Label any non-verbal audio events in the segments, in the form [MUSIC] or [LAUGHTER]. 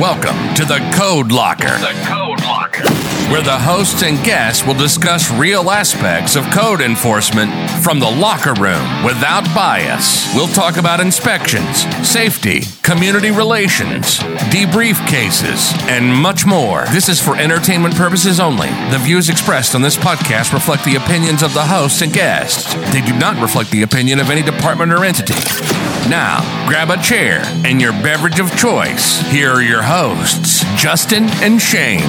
Welcome to the Code Locker. The Code Locker. Where the hosts and guests will discuss real aspects of code enforcement from the locker room without bias. We'll talk about inspections, safety, community relations, debrief cases, and much more. This is for entertainment purposes only. The views expressed on this podcast reflect the opinions of the hosts and guests. They do not reflect the opinion of any department or entity. Now, grab a chair and your beverage of choice. Here are your hosts, Justin and Shane.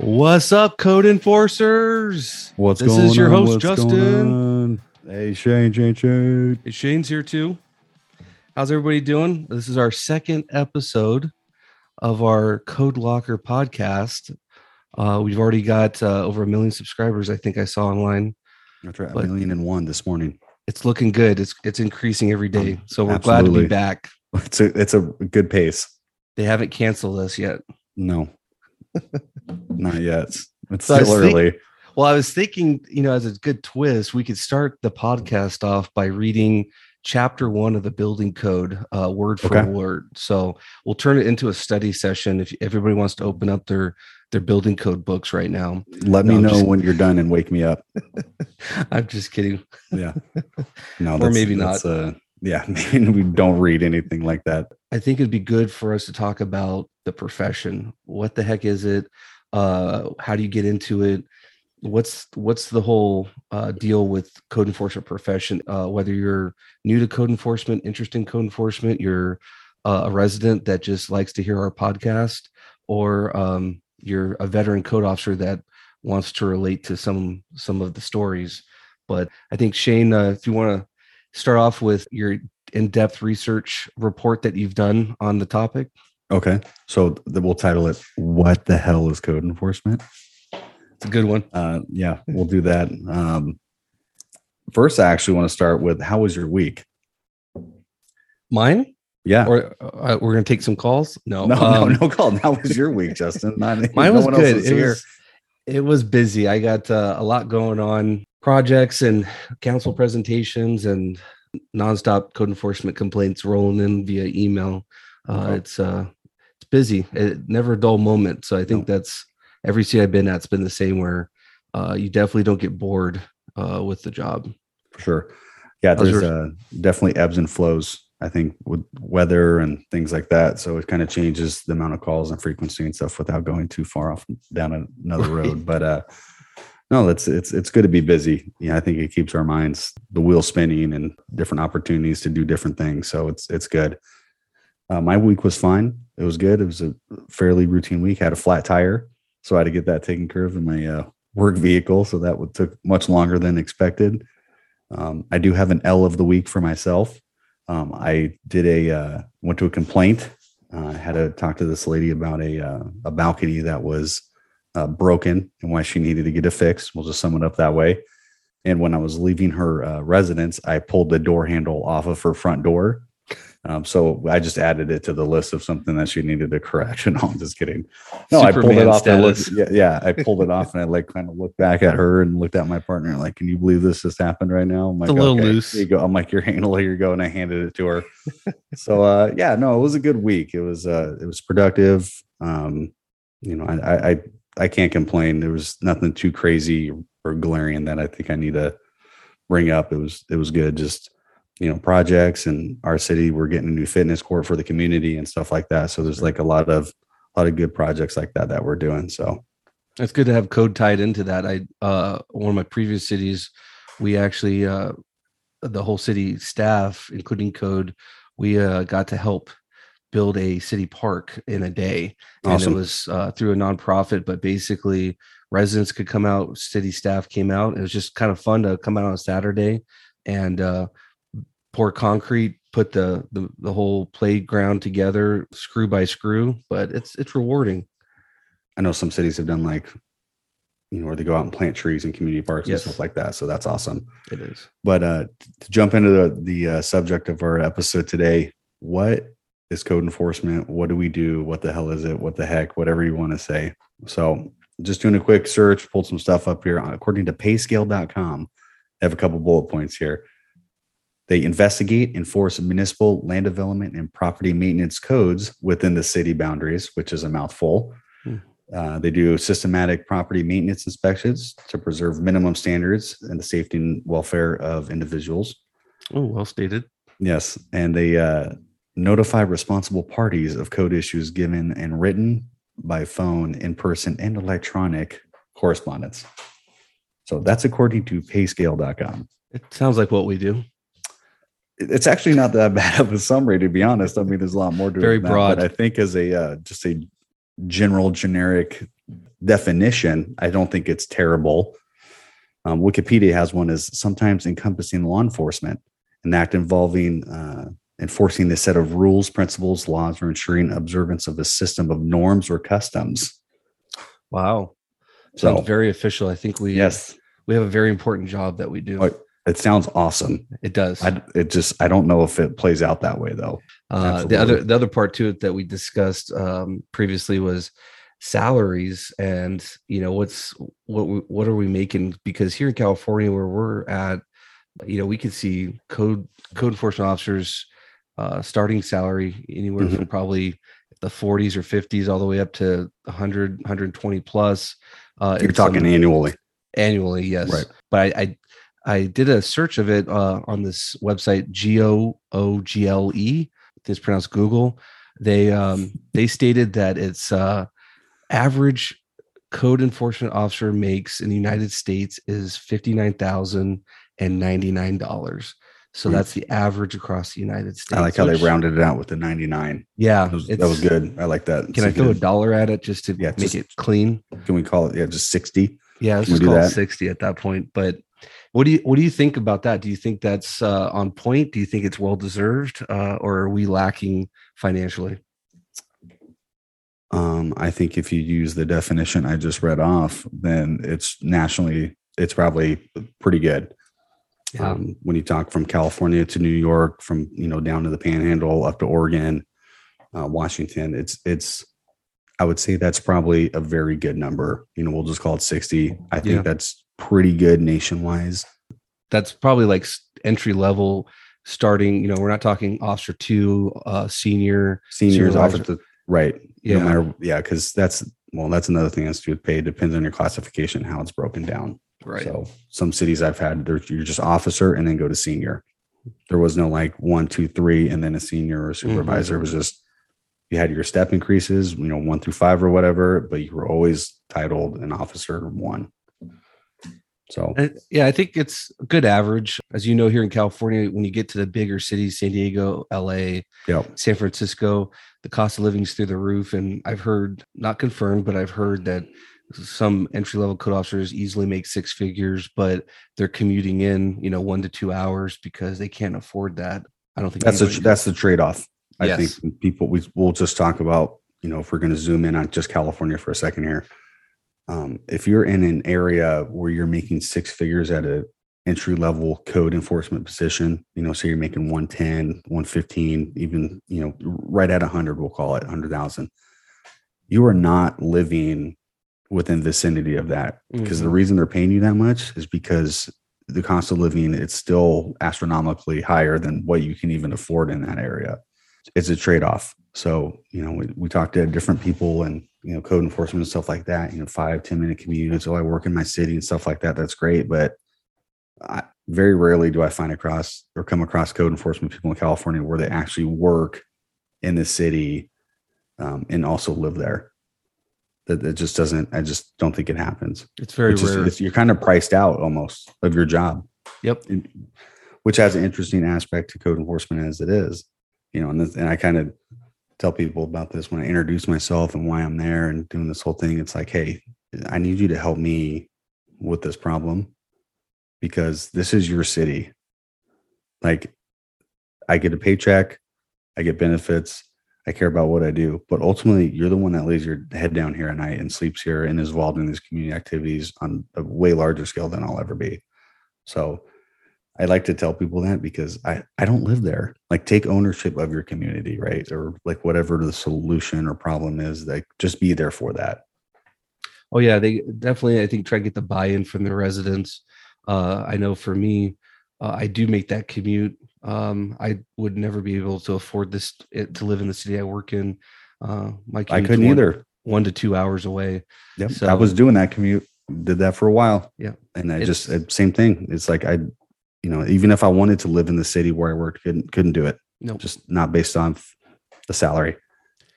What's up, code enforcers? What's up? this is your on? host, What's Justin. Hey, Shane, Shane, Shane. Hey, Shane's here too. How's everybody doing? This is our second episode of our Code Locker podcast. Uh, we've already got uh, over a million subscribers. I think I saw online. That's right. But- a million and one this morning. It's looking good. It's it's increasing every day. So we're glad to be back. [LAUGHS] It's a it's a good pace. They haven't canceled us yet. No, not yet. It's So still was think- early. Well, I was thinking, you know, as a good twist, we could start the podcast off by reading chapter one of the building code, uh, word for Okay. word. So we'll turn it into a study session if everybody wants to open up their their building code books right now. Let No, me I'm know just- when you're done and wake me up. [LAUGHS] I'm just kidding. Yeah. [LAUGHS] No, Or that's, maybe that's, Uh, yeah, [LAUGHS] we don't read anything like that. I think it'd be good for us to talk about the profession. What the heck is it? Uh, how do you get into it? What's what's the whole uh, deal with code enforcement profession? Uh, whether you're new to code enforcement, interested in code enforcement, you're uh, a resident that just likes to hear our podcast, or um, you're a veteran code officer that wants to relate to some some of the stories. But I think Shane, uh, if you want to start off with your in-depth research report that you've done on the topic. Okay. So th- we'll title it What the Hell is Code Enforcement? It's a good one. Uh, yeah, we'll do that. Um, first, I actually want to start with How was your week? Mine, Yeah. or uh, we're gonna take some calls. No, no, um, no, no call. How was your week, Justin? Not, [LAUGHS] Mine no was good. was it here. was it was busy. I got uh, a lot going on, projects and council presentations, and nonstop code enforcement complaints rolling in via email. Uh. It's uh, it's busy. It, never a dull moment. So I think that's every city I've been at's been the same. Where uh, you definitely don't get bored uh, with the job. for sure. Yeah, there's uh, definitely ebbs and flows. I think with weather and things like that, so it kind of changes the amount of calls and frequency and stuff without going too far off down another Right. road. But uh, no, it's it's it's good to be busy. Yeah, I think it keeps our minds the wheel spinning and different opportunities to do different things. So it's it's good. Uh, my week was fine. It was good. It was a fairly routine week. I had a flat tire, so I had to get that taken care of in my uh, work vehicle. So that would took much longer than expected. Um, I do have an L of the week for myself. Um, I did a uh, went to a complaint. Uh, I had to talk to this lady about a uh, a balcony that was uh, broken and why she needed to get it fixed. We'll just sum it up that way. And when I was leaving her uh, residence, I pulled the door handle off of her front door. Um, so I just added it to the list of something that she needed to correct. [LAUGHS] No, I'm just kidding. No, I pulled it Superman off. and looked- yeah, yeah, I pulled it off and I like kind of looked back at her and looked at my partner like, "Can you believe this just happened right now?" I'm like, a little "Okay, loose. You go. I'm like, "Your handle, here you go," and I handed it to her. [LAUGHS] so uh, yeah, no, it was a good week. It was uh, it was productive. Um, you know, I, I I can't complain. There was nothing too crazy or glaring that I think I need to bring up. It was it was good. Just you know, projects and our city. We're getting a new fitness court for the community and stuff like that. So there's like a lot of a lot of good projects like that that we're doing. So It's good to have code tied into that. I uh one of my previous cities, we actually uh the whole city staff, including code, we uh got to help build a city park in a day. And it was uh through a nonprofit, but basically residents could come out, city staff came out. It was just kind of fun to come out on a Saturday and uh pour concrete, put the the, the whole playground together, screw by screw, but it's it's rewarding. I know some cities have done like, you know, where they go out and plant trees in community parks Yes. and stuff like that. So that's awesome. It is. But uh, to jump into the the uh, subject of our episode today, what is code enforcement? What do we do? What the hell is it? What the heck? Whatever you want to say. So just doing a quick search, pulled some stuff up here. According to payscale.com, I have a couple bullet points here. They investigate, enforce municipal land development and property maintenance codes within the city boundaries, which is a mouthful. Hmm. Uh, they do systematic property maintenance inspections to preserve minimum standards and the safety and welfare of individuals. Oh, well stated. Yes, and they uh, notify responsible parties of code issues given and written by phone, in person, and electronic correspondence. So that's according to payscale.com. It sounds like what we do. It's actually not that [LAUGHS] bad of a summary, to be honest. I mean, there's a lot more to it Very than that, broad. but I think as a uh, just a general generic definition, I don't think it's terrible. Um, Wikipedia has one as sometimes encompassing law enforcement, an act involving uh, enforcing the set of rules, principles, laws, or ensuring observance of a system of norms or customs. Wow. So, Sounds very official. I think we yes, we have a very important job that we do. It sounds awesome. It does. I, it just, I don't know if it plays out that way though. Uh, the other the other part to it that we discussed um, previously was salaries and you know what's what we, what are we making because here in California where we're at you know we could see code code enforcement officers uh, starting salary anywhere Mhm. from probably the 40s or 50s all the way up to 100 120 plus uh, You're in some- talking annually. annually yes Right. but I, I i did a search of it uh, on this website g-o-o-g-l-e E. it's pronounced google they um they stated that it's uh average code enforcement officer makes in the united states is $59099 so Hmm. that's the average across the united states I like how they rounded it out with the 99. yeah That was, that was good. I like that. can i throw a dollar at it just to Yeah, make just- it clean Can we call it? Yeah, just 60. Yeah, let's just call it 60 at that point. But what do you what do you think about that? Do you think that's uh, on point? Do you think it's well deserved, uh, or are we lacking financially? Um, I think if you use the definition I just read off, then it's nationally, it's probably pretty good. Yeah. Um, when you talk from California to New York, from you know down to the Panhandle, up to Oregon, uh, Washington, it's it's. I would say that's probably a very good number. You know, we'll just call it sixty. I think Yeah. that's pretty good nationwide. That's probably like entry level, starting. You know, we're not talking officer two, uh, senior. Seniors officer- the right. Yeah, No matter, yeah, because that's well, that's another thing that's to pay. It depends on your classification, how it's broken down. Right. So some cities I've had, there you're just officer and then go to senior. There was no like one, two, three, and then a senior or supervisor. It was just you had your step increases, you know, one through five or whatever, but you were always titled an officer one. So Uh, yeah, I think it's a good average. As you know, here in California, when you get to the bigger cities, San Diego, LA, yeah, San Francisco, the cost of living is through the roof. And I've heard, not confirmed, but I've heard that some entry level code officers easily make six figures, but they're commuting in, you know, one to two hours because they can't afford that. I don't think that's a, that's the trade off. I Yes. think people we we'll just talk about you know if we're going to zoom in on just California for a second here. Um, if you're in an area where you're making six figures at a entry level code enforcement position, you know, so you're making 110, 115, even, you know, right at 100, we'll call it 100,000. You are not living within vicinity of that. Because the Mhm. reason they're paying you that much is because the cost of living it's still astronomically higher than what you can even afford in that area. It's a trade-off. So you know we, we talked to different people and you know code enforcement and stuff like that you know five ten minute commutes. Oh i work in my city and stuff like that. That's great. But I, very rarely do i find across or come across code enforcement people in california where they actually work in the city um, and also live there that it just doesn't i just don't think it happens it's very it's just, rare. it's, you're kind of priced out almost of your job Yep. Which has an interesting aspect to code enforcement as it is you know and, this, and i kind of tell people about this when i introduce myself and why i'm there and doing this whole thing it's like hey i need you to help me with this problem because this is your city like i get a paycheck i get benefits i care about what i do but ultimately you're the one that lays your head down here at night and sleeps here and is involved in these community activities on a way larger scale than i'll ever be so I like to tell people that because I, I don't live there. Like take ownership of your community, right? Or like whatever the solution or problem is, like just be there for that. Oh yeah, they definitely I think try to get the buy-in from the residents. Uh, I know for me, uh, I do make that commute. Um, I would never be able to afford this it, to live in the city I work in. Uh, my I couldn't one- either. One to two hours away. Yep. So, I was doing that commute, did that for a while. Yeah. And I just, It's- uh, same thing. It's like, I, you know, even if I wanted to live in the city where I worked, couldn't, couldn't do it. No, Just not based on the salary.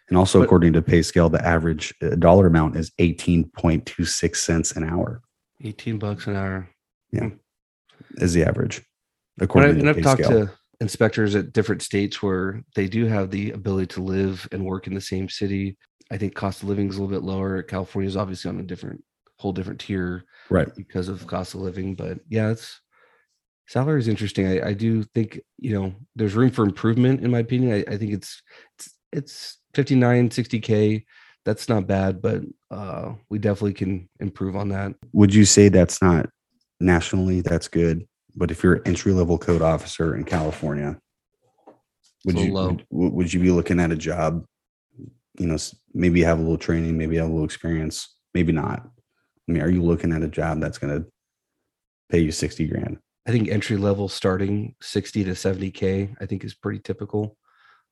And also But- according to pay scale, the average uh, dollar amount is 18.26 cents an hour eighteen bucks an hour. Yeah. Is the average. I, According and to I've talked scale. to inspectors at different states where they do have the ability to live and work in the same city. I think cost of living is a little bit lower. California is obviously on a different, whole different tier right. because of cost of living. But yeah, it's salary is interesting. I, I do think you know there's room for improvement in my opinion. I, I think it's it's it's 59, 60 k. That's not bad, but uh, we definitely can improve on that. Would you say that's not nationally? That's good. But if you're an entry level code officer in California, would you low. would, would would you be looking at a job? You know, s- maybe have a little training, maybe have a little experience, maybe not. I mean, are you looking at a job that's going to pay you sixty grand? I think entry level starting 60 to 70 k. I think is pretty typical.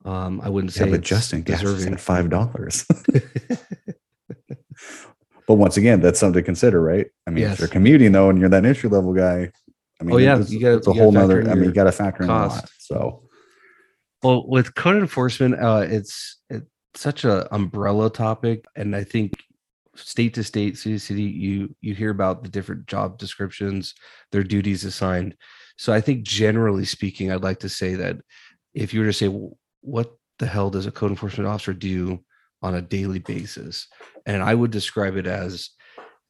Um, I wouldn't say Yeah, but it's Justin gas deserving. at five dollars. [LAUGHS] but once again, that's something to consider, right? I mean, if you're commuting though, and you're that entry level guy, I mean, Oh, yeah, it's, you gotta- it's a whole nother. I mean, you got to factor in a lot. So Well, with code enforcement, uh, it's it's such a umbrella topic, and I think state to state, city to city, you you hear about the different job descriptions, their duties assigned. So I think generally speaking, I'd like to say that if you were to say, "W- what the hell does a code enforcement officer do on a daily basis, and I would describe it as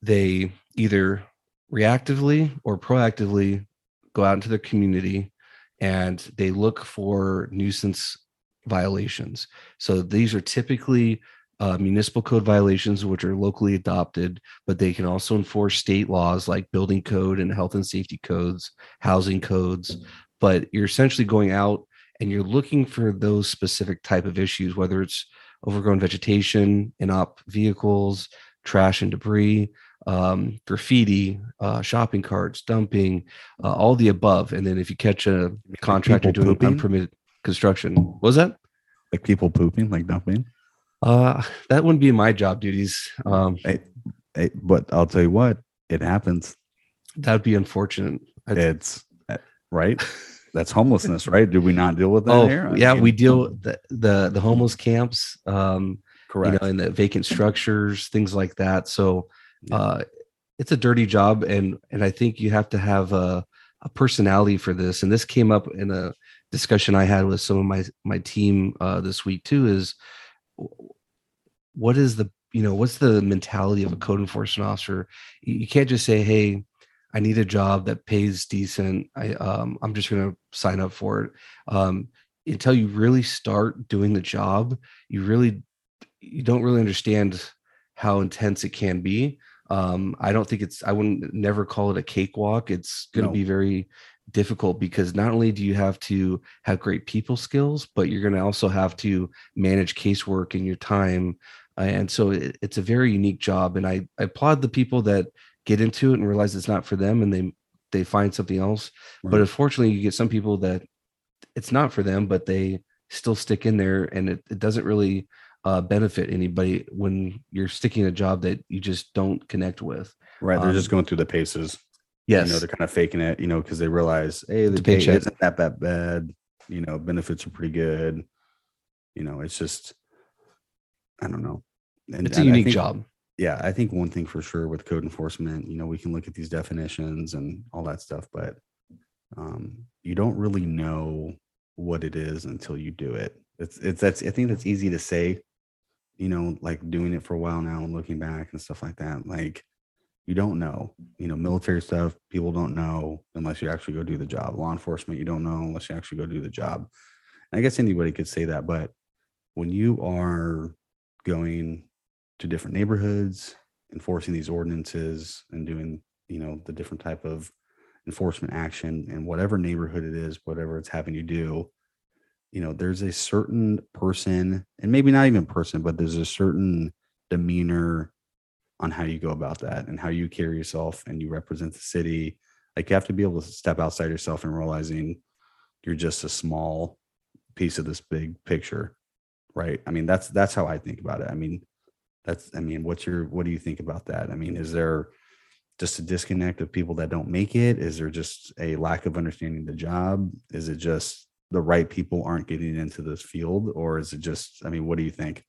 they either reactively or proactively go out into the community and they look for nuisance violations. So these are typically uh, municipal code violations, which are locally adopted, but they can also enforce state laws like building code and health and safety codes, housing codes. But you're essentially going out and you're looking for those specific type of issues, whether it's overgrown vegetation, inop vehicles, trash and debris, um, graffiti, uh, shopping carts, dumping, uh, all the above. And then if you catch a contractor doing pooping? unpermitted construction, what was that? like people pooping, like dumping. Uh, that wouldn't be my job duties. Um, but I'll tell you what, it happens. that would be unfortunate. I- It's uh, right. That's homelessness, right? Do we not deal with that oh, here? Yeah, mean, we deal with the, the the homeless camps, um, correct. you know, and the vacant structures, things like that. So, Yeah. uh, it's a dirty job, and and I think you have to have a a personality for this. And this came up in a discussion I had with some of my my team uh, this week too. Is what is the you know what's the mentality of a code enforcement officer? You, can't just say, "Hey, I need a job that pays decent. I um, I'm just going to sign up for it." Um, until you really start doing the job, you really you don't really understand how intense it can be. Um, I don't think it's I wouldn't never call it a cakewalk. It's going to No. be very difficult because not only do you have to have great people skills, but you're going to also have to manage casework and your time. Uh, and so it, it's a very unique job. And I, I applaud the people that get into it and realize it's not for them and they they find something else. But unfortunately, you get some people that it's not for them, but they still stick in there and it, it doesn't really uh, benefit anybody when you're sticking a job that you just don't connect with. right. They're just um, going through the paces. Yes. You know, they're kind of faking it, you know, because they realize, hey, the pay paycheck. isn't that that bad. You know, benefits are pretty good. You know, it's just, I don't know. And it's a unique think- job. yeah, I think one thing for sure with code enforcement, you know, we can look at these definitions and all that stuff, but um, you don't really know what it is until you do it. It's it's that's I think that's easy to say, you know, like doing it for a while now and looking back and stuff like that. Like you don't know, you know, military stuff, people don't know unless you actually go do the job. Law enforcement, you don't know unless you actually go do the job. And I guess anybody could say that, but when you are going to different neighborhoods, enforcing these ordinances and doing, you know, the different type of enforcement action in whatever neighborhood it is, whatever it's having you do, you know, there's a certain person, and maybe not even person, but there's a certain demeanor on how you go about that and how you carry yourself and you represent the city. Like you have to be able to step outside yourself and realizing you're just a small piece of this big picture. Right. I mean, that's that's how I think about it. I mean, that's I mean, what's your what do you think about that? I mean, is there just a disconnect of people that don't make it? Is there just a lack of understanding the job? Is it just the right people aren't getting into this field? Or is it just, I mean, what do you think?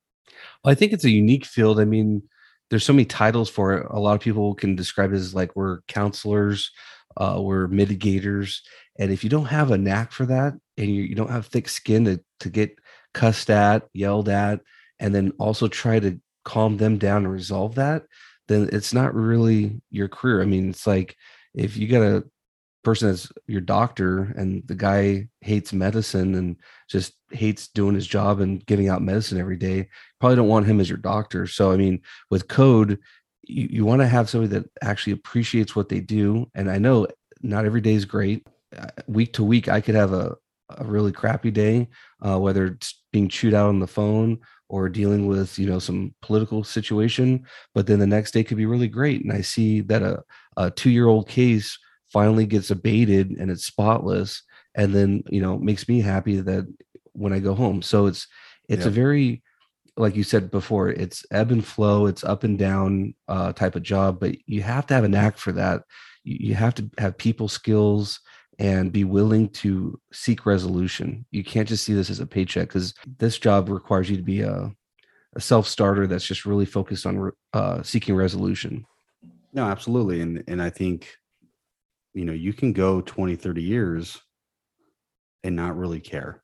Well, I think it's a unique field. I mean, there's so many titles for it. A lot of people can describe it as like we're counselors, uh, we're mitigators. And if you don't have a knack for that and you, you don't have thick skin to, to get cussed at, yelled at, and then also try to calm them down and resolve that, then it's not really your career. I mean, it's like if you got a person as your doctor and the guy hates medicine and just hates doing his job and giving out medicine every day probably don't want him as your doctor. So i mean with code you, you want to have somebody that actually appreciates what they do. And i know not every day is great. Uh, week to week i could have a, a really crappy day uh, whether it's being chewed out on the phone or dealing with you know some political situation but then the next day could be really great. And i see that a, a two year old case finally gets abated and it's spotless and then you know makes me happy that when i go home. So it's it's a very like you said before it's ebb and flow it's up and down uh, type of job but you have to have a knack for that. You, you have to have people skills and be willing to seek resolution. You can't just see this as a paycheck because this job requires you to be a, a self-starter that's just really focused on uh, seeking resolution. No absolutely and and i think you know you can go 20 30 years and not really care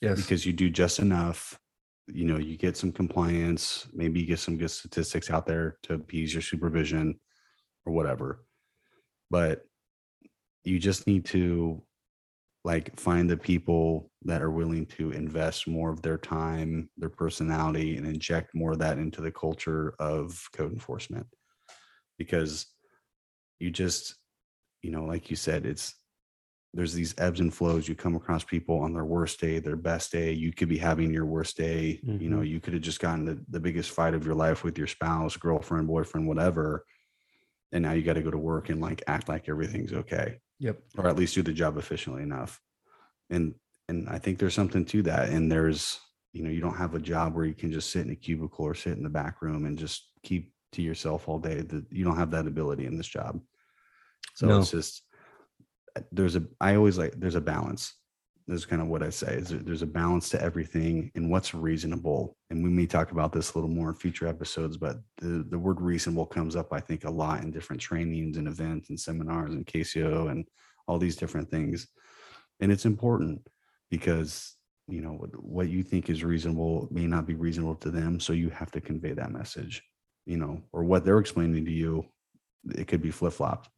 yes. because you do just enough you know you get some compliance maybe you get some good statistics out there to appease your supervision or whatever. But you just need to like find the people that are willing to invest more of their time their personality and inject more of that into the culture of code enforcement. Because you just you know, like you said, it's there's these ebbs and flows. You come across people on their worst day, their best day. You could be having your worst day. Mm-hmm. You know, you could have just gotten the, the biggest fight of your life with your spouse, girlfriend, boyfriend, whatever. And now you got to go to work and like act like everything's okay. Yep. Or at least do the job efficiently enough. And and I think there's something to that. And there's, you know, you don't have a job where you can just sit in a cubicle or sit in the back room and just keep to yourself all day. That you don't have that ability in this job. So no. it's just uh, there's a I always like there's a balance. This is kind of what I say is there's a balance to everything and what's reasonable. And we may talk about this a little more in future episodes, but the, the word reasonable comes up, I think, a lot in different trainings and events and seminars and KCO and all these different things. And it's important because you know what, what you think is reasonable may not be reasonable to them. So you have to convey that message, you know, or what they're explaining to you, it could be flip-flopped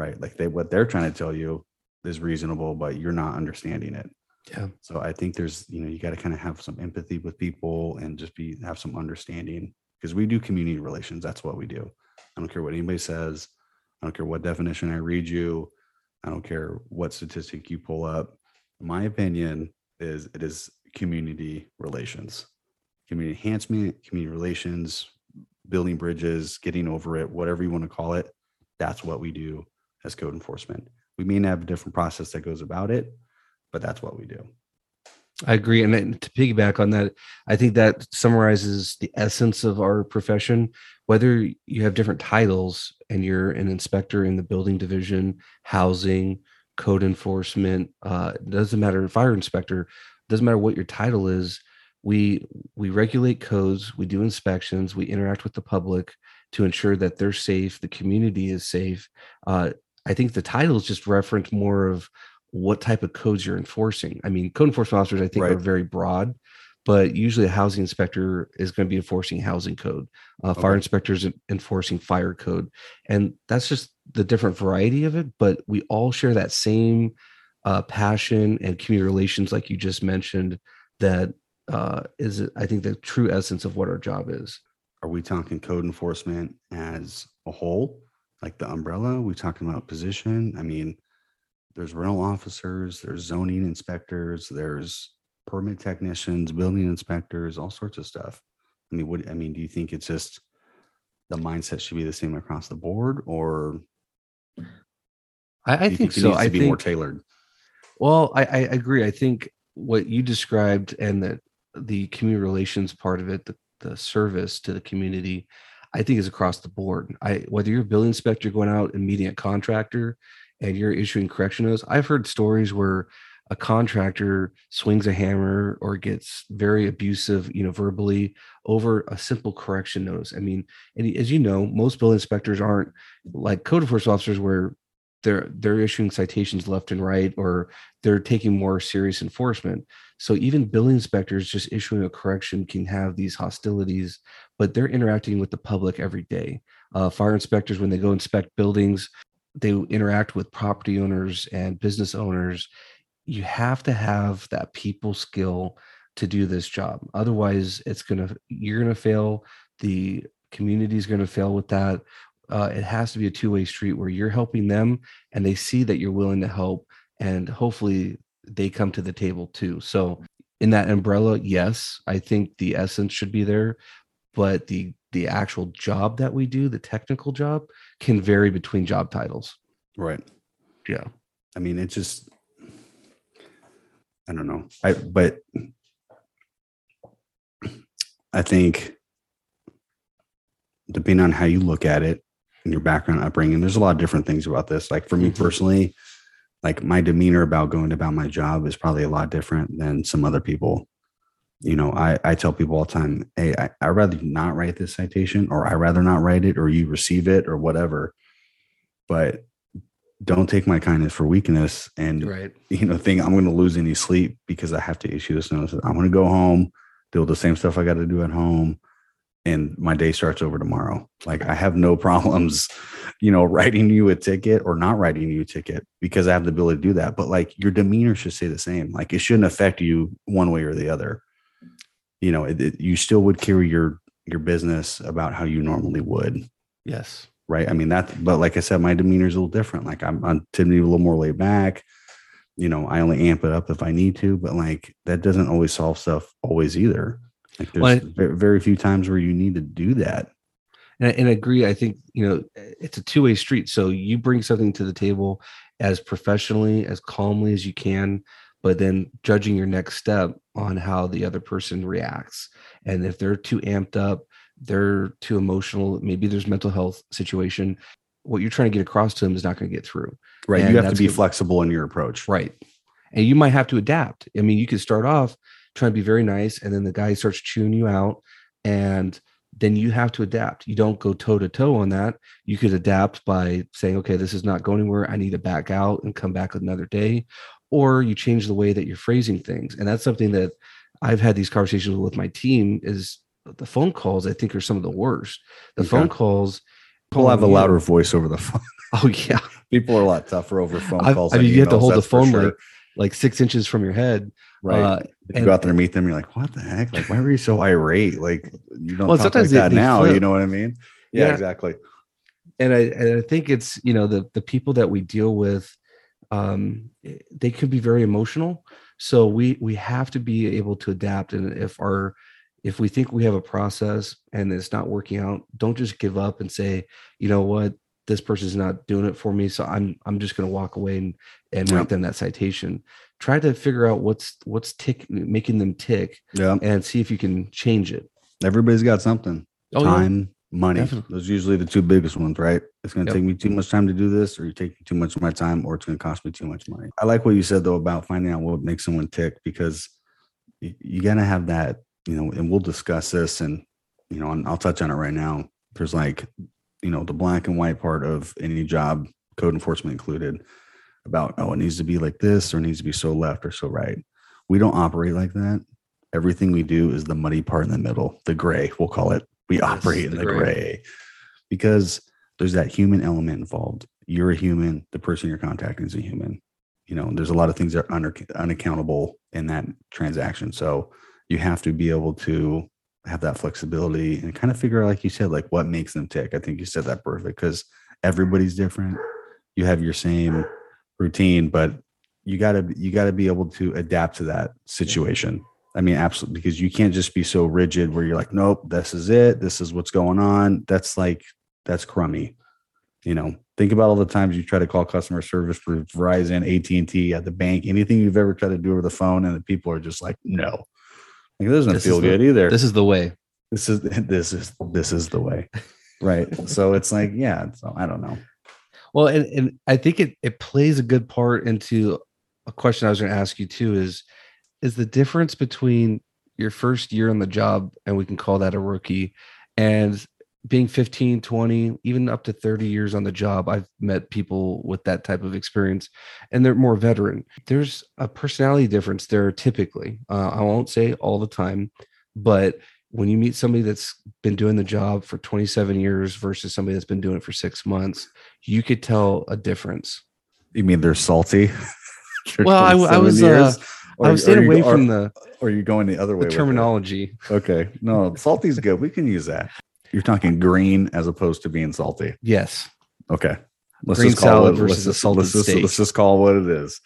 right? Like they what they're trying to tell you is reasonable, but you're not understanding it. Yeah. So I think there's, you know, you got to kind of have some empathy with people and just be have some understanding because we do community relations. That's what we do. I don't care what anybody says. I don't care what definition I read you. I don't care what statistic you pull up. My opinion is it is community relations, community enhancement, community relations, building bridges, getting over it, whatever you want to call it. That's what we do as code enforcement. We may have a different process that goes about it, but that's what we do. I agree. And to piggyback on that, I think that summarizes the essence of our profession. Whether you have different titles and you're an inspector in the building division, housing, code enforcement, uh, doesn't matter, fire inspector, doesn't matter what your title is. We we regulate codes, we do inspections, we interact with the public to ensure that they're safe, the community is safe. Uh, I think the titles just reference more of what type of codes you're enforcing. I mean, code enforcement officers, I think, right. are very broad, but usually a housing inspector is going to be enforcing housing code. Uh, okay. Fire inspectors enforcing fire code, and that's just the different variety of it. But we all share that same uh, passion and community relations, like you just mentioned. That uh, is, I think, the true essence of what our job is. Are we talking code enforcement as a whole? Like the umbrella. We talking about position. I mean, there's rental officers, there's zoning inspectors, there's permit technicians, building inspectors, all sorts of stuff. I mean, what I mean, do you think it's just the mindset should be the same across the board, or I, I think it so. needs to I be think more tailored. Well, I, I agree. I think what you described and that the community relations part of it, the, the service to the community, I think is across the board. I whether you're a building inspector going out and meeting a contractor and you're issuing correction notes, I've heard stories where a contractor swings a hammer or gets very abusive, you know, verbally over a simple correction notice. I mean, and as you know, most building inspectors aren't like code enforcement officers where they're they're issuing citations left and right or they're taking more serious enforcement. So even building inspectors just issuing a correction can have these hostilities but they're interacting with the public every day. Uh, fire inspectors when they go inspect buildings they interact with property owners and business owners. You have to have that people skill to do this job. Otherwise it's gonna you're gonna fail. The community is gonna fail with that uh, it has to be a two-way street where you're helping them and they see that you're willing to help and hopefully they come to the table too so in that umbrella yes i think the essence should be there but the the actual job that we do the technical job can vary between job titles Right. yeah I mean, it just, I don't know. I, but I think depending on how you look at it and your background upbringing, there's a lot of different things about this. Like for me Mhm. personally, like my demeanor about going about my job is probably a lot different than some other people. You know, I, I tell people all the time, hey, I, I'd rather not write this citation or I rather not write it or you receive it or whatever. But don't take my kindness for weakness and right [LAUGHS] you know think I'm going to lose any sleep because I have to issue this notice. I'm going to go home, do the same stuff I got to do at home, and my day starts over tomorrow. Like I have no [LAUGHS] problems, you know, writing you a ticket or not writing you a ticket because I have the ability to do that. But like your demeanor should stay the same. Like it shouldn't affect you one way or the other. You know, it, it- you still would carry your your business about how you normally would yes right? I mean that, but like I said, my demeanor is a little different. Like I'm, I'm to typically a little more laid back. You know, I only amp it up if I need to, but like that doesn't always solve stuff always either. Like there's Well, I- very few times where you need to do that. and, and I agree i think you know it's a two-way street so you bring something to the table as professionally as calmly as you can but then judging your next step on how the other person reacts and if they're too amped up they're too emotional maybe there's mental health situation what you're trying to get across to them is not going to get through Right. And you have to be good. flexible in your approach. Right. And you might have to adapt. I mean, you could start off trying to be very nice, and then the guy starts chewing you out, and then you have to adapt. You don't go toe to toe on that. You could adapt by saying, okay, this is not going anywhere. I need to back out and come back another day. Or you change the way that you're phrasing things. And that's something that I've had these conversations with my team is the phone calls, I think, are some of the worst. The Okay. phone calls. People have a louder voice over the phone. [LAUGHS] Oh, yeah. People are a lot tougher over phone calls. I mean, you have to hold the phone sure. like, like six inches from your head. Right. Uh, if you go out there and meet them, you're like, what the heck? Like, why were you so irate? Like, you don't Well, talk like they- that they now. You know what I mean? Yeah, Yeah. exactly. and I and I think it's you know the the people that we deal with, um, they could be very emotional. So we we have to be able to adapt. And if our if we think we have a process and it's not working out, don't just give up and say, you know what, this person's not doing it for me, so I'm I'm just going to walk away and and Yeah. write them that citation. Try to figure out what's what's tick making them tick Yeah. and see if you can change it. Everybody's got something. Oh, yeah. time, money. Definitely. Those are usually the two biggest ones, right? It's going to Yep. take me too much time to do this, or you're taking too much of my time, or it's going to cost me too much money. I like what you said though about finding out what makes someone tick because you, you got to have that, you know. And we'll discuss this, and you know, and I'll touch on it right now. There's like, you know, the black and white part of any job, code enforcement included, about oh, it needs to be like this, or it needs to be so left or so right. We don't operate like that. Everything we do is the muddy part in the middle, the gray, we'll call it. We Yes, operate in the the gray. gray because there's that human element involved. You're a human, the person you're contacting is a human. You know, there's a lot of things that are under, unaccountable in that transaction. So you have to be able to have that flexibility and kind of figure out, like you said, like what makes them tick. I think you said that perfect because everybody's different. You have your same routine, but you gotta you gotta be able to adapt to that situation. I mean, absolutely, because you can't just be so rigid where you're like, nope, this is it. This is what's going on. That's like, that's crummy. You know, think about all the times you try to call customer service for Verizon, AT and T, at the bank, anything you've ever tried to do over the phone, and the people are just like, no, like it doesn't This feel is the- good either. This is the way. this is [LAUGHS] this is this is the way, right? so it's like, yeah. So I don't know. Well, and, and I think it it plays a good part into a question I was going to ask you too is is the difference between your first year on the job and we can call that a rookie and being 15 20 even up to 30 years on the job i've met people with that type of experience and they're more veteran there's a personality difference there typically uh, i won't say all the time but when you meet somebody that's been doing the job for 27 years versus somebody that's been doing it for six months you could tell a difference. You mean they're salty? [LAUGHS] Well, I, 27 was, years? uh, Or- I was or staying away from the, Or you going the other way? the terminology. Okay. No, salty's good. We can use that. You're talking green as opposed to being salty. Yes. Okay. Let's Green just call salad it, versus let's a just, let's just, let's just call it what it is.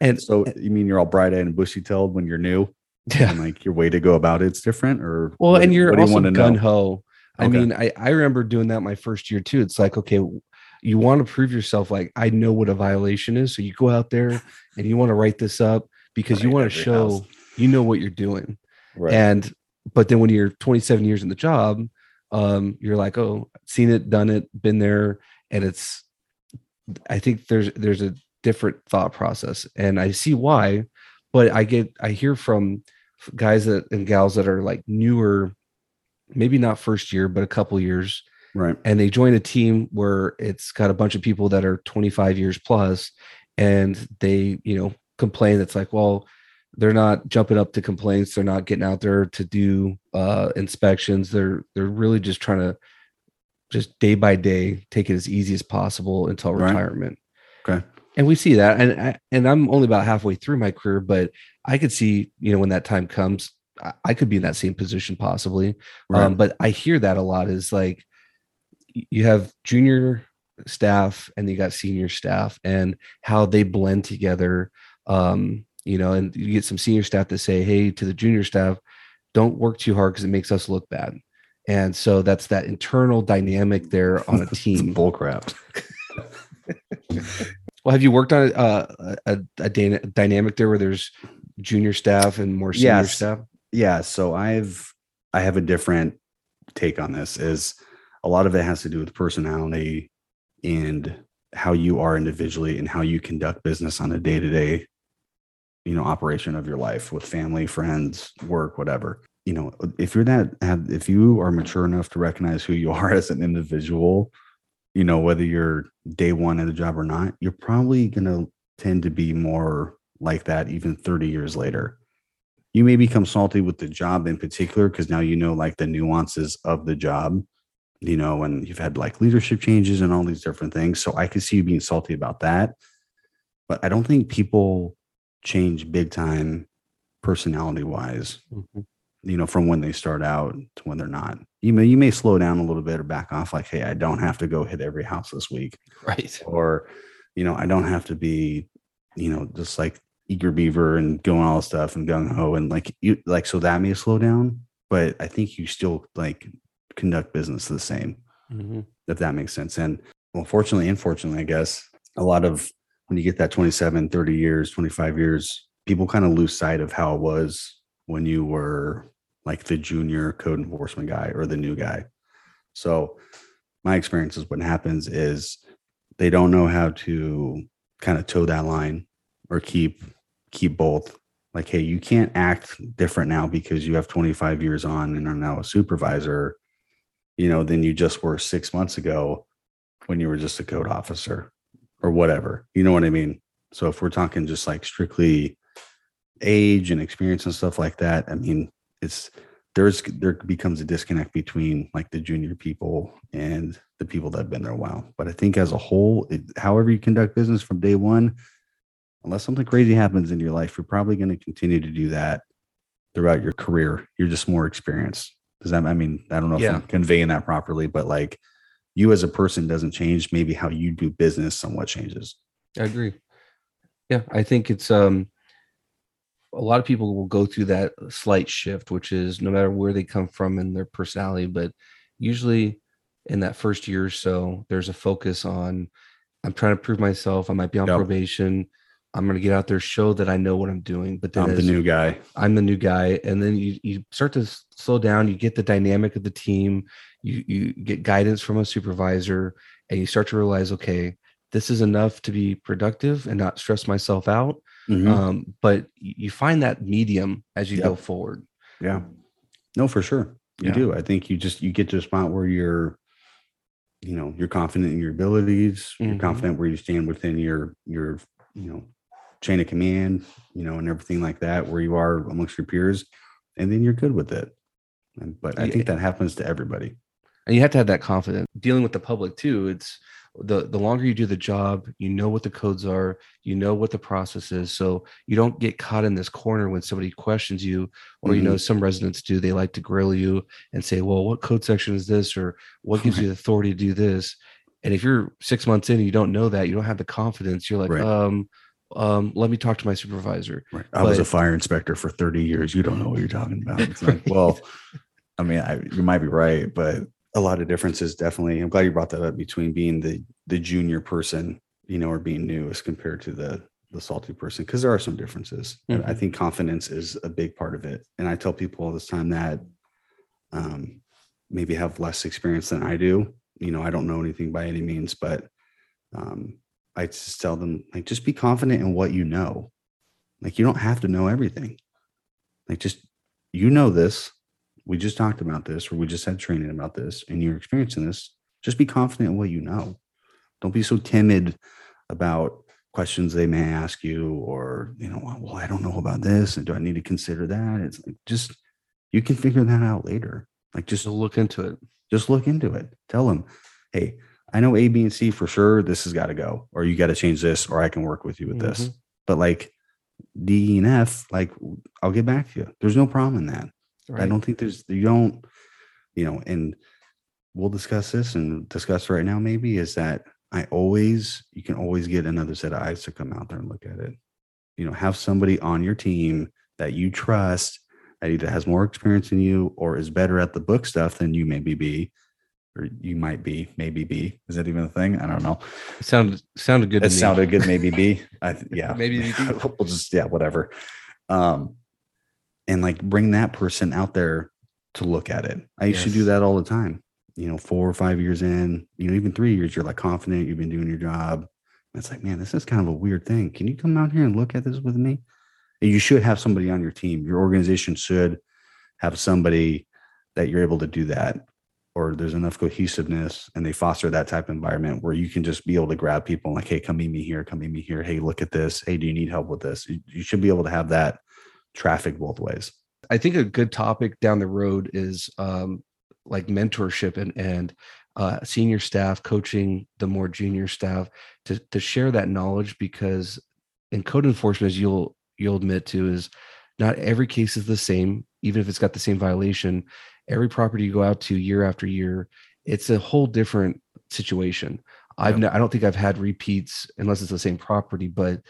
And So you mean you're all bright eyed and bushy tailed when you're new? yeah. And like your way to go about it's different or Well, what- and you're what do you also gun ho. I Okay. mean, I, I remember doing that my first year too. It's like, okay, you want to prove yourself like I know what a violation is. So you go out there [LAUGHS] and you want to write this up because you want to show house. you know what you're doing. Right. And but then when you're 27 years in the job, um, you're like, oh, seen it, done it, been there, and it's. I think there's there's a different thought process, and I see why, but I get I hear from guys that and gals that are like newer, maybe not first year, but a couple years, right. and they join a team where it's got a bunch of people that are 25 years plus and they you know complain it's like well they're not jumping up to complaints they're not getting out there to do uh inspections they're they're really just trying to just day by day take it as easy as possible until Right. retirement Okay. and we see that and I, and i'm only about halfway through my career but i could see you know when that time comes i, I could be in that same position possibly Right. um, but I hear that a lot is like you have junior staff and you got senior staff and how they blend together. Um, you know, and you get some senior staff that say, Hey, to the junior staff, don't work too hard because it makes us look bad. And so that's that internal dynamic there on a [LAUGHS] team. bull crap. [LAUGHS] well, have you worked on a, a, a dyna- dynamic there where there's junior staff and more senior Yes. staff? yeah so i've i have a different take on this is a lot of it has to do with personality and how you are individually and how you conduct business on a day-to-day you know operation of your life with family friends work whatever. You know if you're that if you are mature enough to recognize who you [LAUGHS] are as an individual you know whether you're day one at a job or not you're probably going to tend to be more like that even 30 years later. You may become salty with the job in particular because now you know like the nuances of the job you know and you've had like leadership changes and all these different things so i could see you being salty about that. But i don't think people change big time personality wise Mhm. you know from when they start out to when they're not you may you may slow down a little bit or back off like hey i don't have to go hit every house this week Right. or you know i don't have to be you know just like eager beaver and going all stuff and gung-ho and like you like so that may slow down but i think you still like conduct business the same Mhm. if that makes sense and well fortunately unfortunately i guess a lot of when you get that 27 30 years 25 years people kind of lose sight of how it was when you were like the junior code enforcement guy or the new guy. So my experience is what happens is they don't know how to kind of toe that line or keep keep both. Like hey you can't act different now because you have 25 years on and are now a supervisor you know than you just were six months ago when you were just a code officer or whatever you know what i mean? So if we're talking just like strictly age and experience and stuff like that i mean it's there's there becomes a disconnect between like the junior people and the people that have been there a while. But i think as a whole it, however you conduct business from day one unless something crazy happens in your life you're probably going to continue to do that throughout your career. You're just more experienced. Does that i mean i don't know if Yeah. i'm conveying that properly but like you as a person doesn't change maybe how you do business somewhat changes I agree. Yeah, I think it's um a lot of people will go through that slight shift, which is no matter where they come from in their personality, but usually in that first year or so, there's a focus on I'm trying to prove myself. I might be on Yep. probation. I'm going to get out there, show that I know what I'm doing. But then I'm the new guy. I'm the new guy, and then you you start to slow down. You get the dynamic of the team. You you get guidance from a supervisor, and you start to realize, okay, this is enough to be productive and not stress myself out. Mhm. Um, but you find that medium as you Yep. go forward. Yeah. No, for sure. You Yeah. do. I think you just you get to a spot where you're, you know, you're confident in your abilities, you're Mhm. confident where you stand within your your, you know, chain of command, you know, and everything like that, where you are amongst your peers, and then you're good with it. And, but I think that happens to everybody. and you have to have that confidence dealing with the public too it's the the longer you do the job you know what the codes are you know what the process is so you don't get caught in this corner when somebody questions you or you know some residents do they like to grill you and say well what code section is this or what gives you the authority to do this and if you're six months in and you don't know that you don't have the confidence you're like Right. um um let me talk to my supervisor Right. I was a fire inspector for 30 years. You don't know what you're talking about. It's like, [LAUGHS] well, I mean, I, you might be right, but a lot of differences definitely. I'm glad you brought that up between being the the junior person, you know, or being new as compared to the the salty person, because there are some differences. And I think confidence is a big part of it. And I tell people all this time that um, maybe have less experience than I do. You know, I don't know anything by any means, but um, I just tell them like just be confident in what you know. Like you don't have to know everything. Like just you know this. We just talked about this, or we just had training about this, and you're experiencing this. Just be confident in what you know. Don't be so timid about questions they may ask you, or you know, oh, well, I don't know about this, and do I need to consider that? It's like just you can figure that out later. Like just so look into it just look into it. Tell them, hey, I know A, B, and C for sure. This has got to go, or you got to change this, or I can work with you with this. Mhm. But like D, E, and F, like I'll get back to you. There's no problem in that. I don't think there's you don't, you know, and we'll discuss this and discuss right now. Maybe is that I always you can always get another set of eyes to come out there and look at it. You know, have somebody on your team that you trust that either has more experience than you or is better at the book stuff than you maybe be, or you might be, maybe be. Is that even a thing? I don't know. it sounded sounded good It to me. sounded good, maybe be. [LAUGHS] I yeah, Maybe [LAUGHS] we'll just yeah, whatever. Um, and like bring that person out there to look at it. I used to do that all the time. You know, four or five years in, you know, even three years, you're like confident, you've been doing your job. And it's like, man, this is kind of a weird thing. Can you come out here and look at this with me? You should have somebody on your team. Your organization should have somebody that you're able to do that or there's enough cohesiveness and they foster that type of environment where you can just be able to grab people like, hey, come meet me here, come meet me here. Hey, look at this. Hey, do you need help with this? You, you should be able to have that traffic both ways. I think a good topic down the road is um, like mentorship and and uh, senior staff coaching the more junior staff to to share that knowledge because in code enforcement, as you'll you'll admit to, is not every case is the same. Even if it's got the same violation, every property you go out to year after year, it's a whole different situation. I've no, I don't think I've had repeats unless it's the same property, but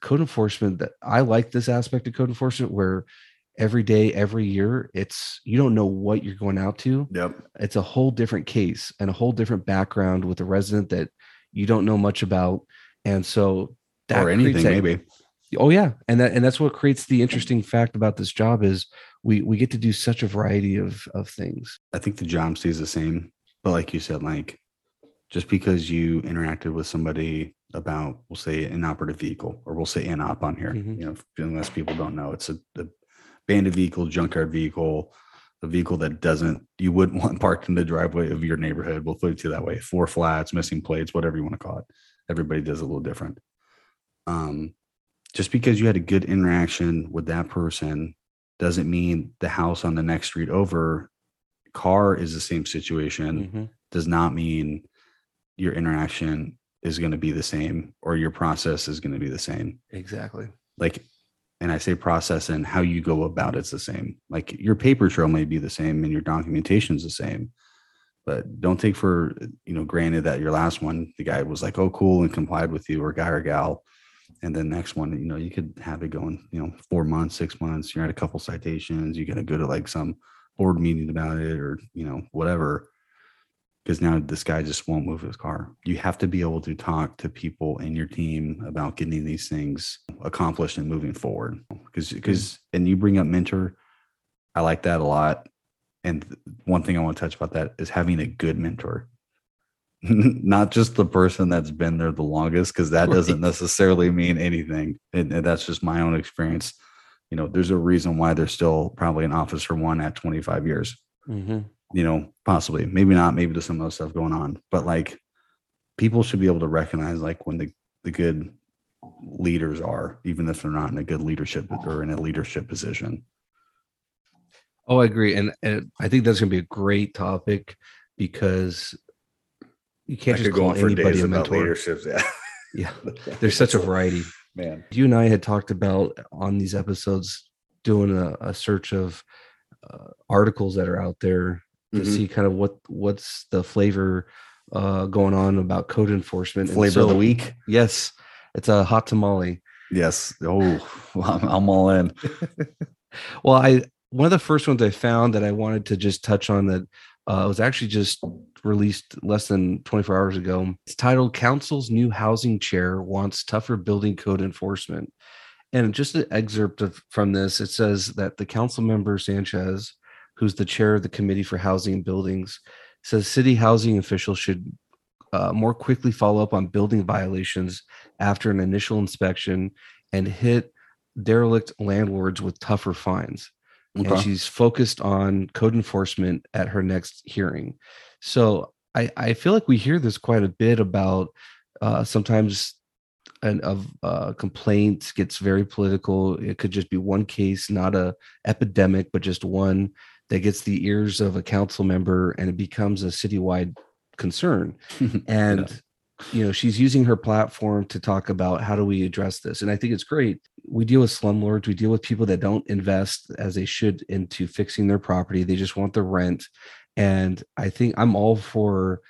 code enforcement that I like this aspect of code enforcement where every day, every year, it's you don't know what you're going out to. Yep. It's a whole different case and a whole different background with a resident that you don't know much about. And so that Or anything, that- maybe. Oh yeah, and that and that's what creates the interesting fact about this job is we we get to do such a variety of of things. I think the job stays the same. But like you said, like just because you interacted with somebody about, we'll say, an operative vehicle, or we'll say an op on here, Mhm. you know, unless people don't know, it's a, a bandit vehicle, junkyard vehicle, a vehicle that doesn't, you wouldn't [LAUGHS] want parked in the driveway of your neighborhood. We'll put it to you that way. Four flats, missing plates, whatever you want to call it. Everybody does a little different. Um, just because you had a good interaction with that person doesn't mean the house on the next street over car is the same situation Mhm. does not mean your interaction is going to be the same or your process is going to be the same Exactly. like and i say process and how you go about it's the same like your paper trail may be the same and your documentation is the same but don't take for you know granted that your last one the guy was like oh cool and complied with you or guy or gal and then next one, you know, you could have it going, you know, four months, six months. You're at a couple citations. You got to go to like some board meeting about it, or you know, whatever. Because now this guy just won't move his car. You have to be able to talk to people in your team about getting these things accomplished and moving forward. Because because and you bring up mentor, I like that a lot. And one thing I want to touch about that is having a good mentor [LAUGHS] not just the person that's been there the longest because that doesn't necessarily mean anything and, and, that's just my own experience. You know there's a reason why there's still probably an officer one at 25 years. Mm-hmm. you know possibly maybe not maybe there's some other stuff going on but like people should be able to recognize like when the, the good leaders are even if they're not in a good leadership or in a leadership position. Oh i agree and, and i think that's going to be a great topic because you can't I just call anybody a mentor. Leaderships, [LAUGHS] yeah. yeah. There's such a variety. Man. You and I had talked about on these episodes doing a, a search of uh, articles that are out there to mm-hmm. see kind of what what's the flavor uh, going on about code enforcement. Flavor so, of the week. Yes, it's a hot tamale. Yes. Oh, I'm, I'm all in. [LAUGHS] well, I one of the first ones I found that I wanted to just touch on that uh, was actually just released less than 24 hours ago. It's titled Council's New Housing Chair Wants Tougher Building Code Enforcement. And just an excerpt of, from this, it says that the council member Sanchez, who's the chair of the Committee for Housing and Buildings, says city housing officials should uh, more quickly follow up on building violations after an initial inspection and hit derelict landlords with tougher fines. Okay. And she's focused on code enforcement at her next hearing. So I, I feel like we hear this quite a bit about uh, sometimes an of uh, complaints gets very political. It could just be one case, not a epidemic, but just one that gets the ears of a council member and it becomes a citywide concern. [LAUGHS] and yeah you know she's using her platform to talk about how do we address this. And i think it's great. We deal with slumlords. We deal with people that don't invest as they should into fixing their property. They just want the rent. And i think i'm all for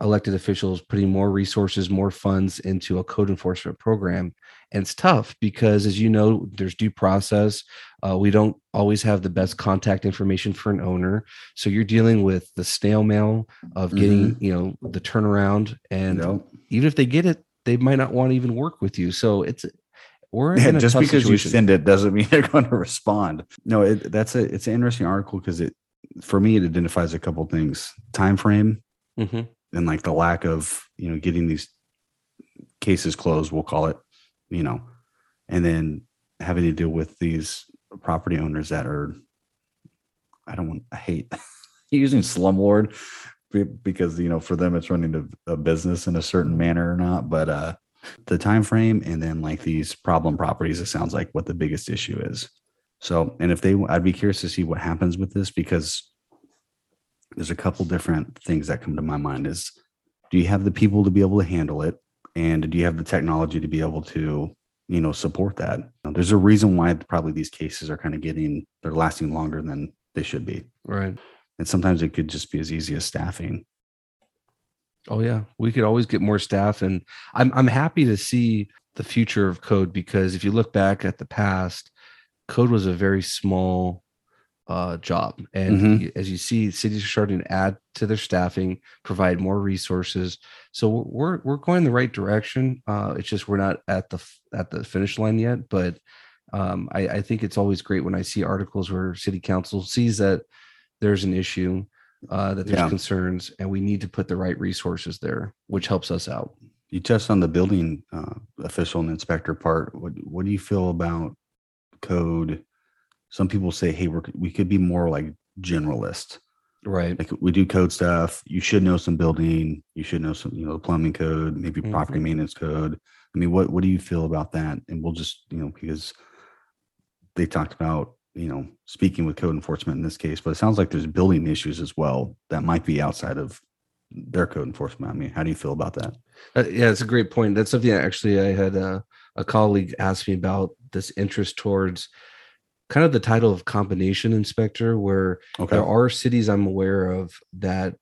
elected officials putting more resources more funds into a code enforcement program and it's tough because as you know there's due process uh, we don't always have the best contact information for an owner so you're dealing with the snail mail of getting mm-hmm. you know the turnaround and yep. even if they get it they might not want to even work with you so it's we're yeah, just because situation. you send it doesn't [LAUGHS] mean they're going to respond no it, that's a it's an interesting article because it for me it identifies a couple things time frame mm-hmm. And like the lack of you know getting these cases closed we'll call it you know, and then having to deal with these property owners that are, I don't want, I hate [LAUGHS] using slumlord because you know for them it's running a, business in a certain manner or not, but uh, the time frame and then like these problem properties, it sounds like what the biggest issue is. So, and if they, I'd be curious to see what happens with this because there's a couple different things that come to my mind is do you have the people to be able to handle it? And do you have the technology to be able to you know support that? There's a reason why probably these cases are kind of getting they're lasting longer than they should be. Right. And sometimes it could just be as easy as staffing. Oh yeah. We could always get more staff and i'm i'm happy to see the future of code because if you look back at the past code was a very small uh, job. And mm-hmm. as you see, cities are starting to add to their staffing, provide more resources. So we're we're going the right direction. Uh, it's just we're not at the at the finish line yet. But um, I, I think it's always great when I see articles where city council sees that there's an issue, uh, that there's yeah. concerns, and we need to put the right resources there, which helps us out. You touched on the building uh, official and inspector part. What what do you feel about code? Some people say, hey, we're, we could be more like generalist. Right. Like we do code stuff. You should know some building. You should know some, you know, plumbing code, maybe mm-hmm. property maintenance code. I mean, what what do you feel about that? And we'll just, you know, because they talked about, you know, speaking with code enforcement in this case, but it sounds like there's building issues as well that might be outside of their code enforcement. I mean, how do you feel about that? Uh, yeah, it's a great point. That's something actually I had uh, a colleague ask me about this interest towards kind of the title of combination inspector where okay. there are cities i'm aware of that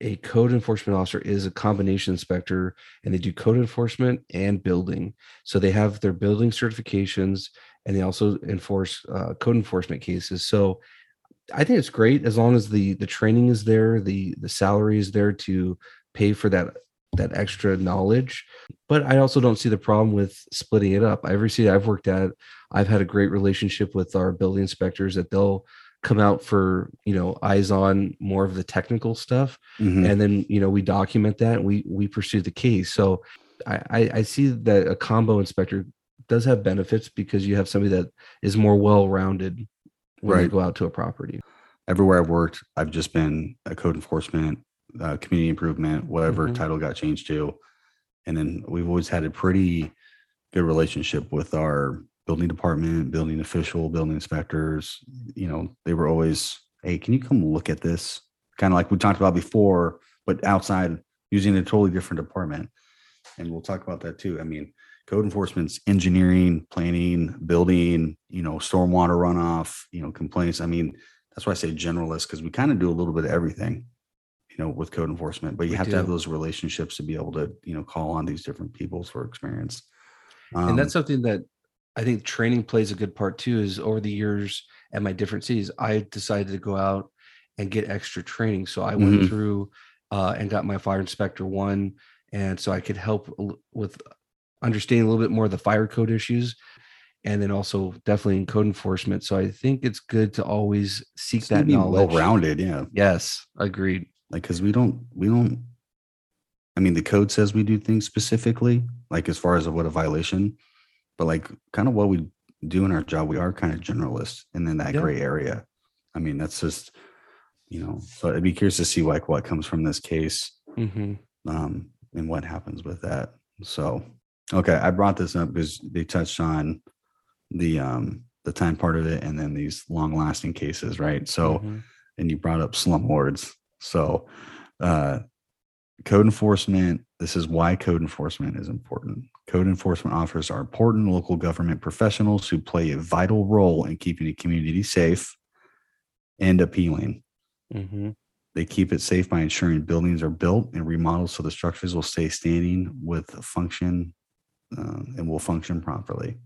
a code enforcement officer is a combination inspector and they do code enforcement and building. So they have their building certifications and they also enforce uh, code enforcement cases. So I think it's great as long as the the training is there, the the salary is there to pay for that that extra knowledge. But I also don't see the problem with splitting it up. Every city I've worked at, I've had a great relationship with our building inspectors that they'll come out for you know eyes on more of the technical stuff Mhm. and then you know we document that and we we pursue the case so I, I see that a combo inspector does have benefits because you have somebody that is more well-rounded when Right. go out to a property everywhere I've worked, I've just been a code enforcement, uh, community improvement, whatever Mhm. title got changed to. And then we've always had a pretty good relationship with our building department, building official, building inspectors. You know, they were always, hey, can you come look at this? Kind of like we talked about before, but outside using a totally different department. And we'll talk about that too. I mean, code enforcement's engineering, planning, building, you know, stormwater runoff, you know, complaints. I mean, that's why I say generalist because we kind of do a little bit of everything, you know, with code enforcement. But you We have to have those relationships to be able to, you know, call on these different people for experience. and that's Um, something that i think training plays a good part too is over the years at my different cities i decided to go out and get extra training so i went Mhm. through uh, and got my fire inspector one and so i could help with understanding a little bit more of the fire code issues and then also definitely in code enforcement so i think it's good to always seek to that knowledge well-rounded. Yeah, yes agreed like because we don't, we don't. I mean, the code says we do things specifically, like as far as what a violation, but like kind of what we do in our job, we are kind of generalists and then that Yeah. gray area. I mean, that's just, you know. So I'd be curious to see like what comes from this case. hmm um, and what happens with that. So, okay, I brought this up because they touched on the um, the time part of it, and then these long lasting cases, right? So, Mhm. and you brought up slum slumlords. So, uh, code enforcement. This is why code enforcement is important. Code enforcement officers are important local government professionals who play a vital role in keeping a community safe and appealing. Mhm. They keep it safe by ensuring buildings are built and remodeled so the structures will stay standing with function uh, and will function properly.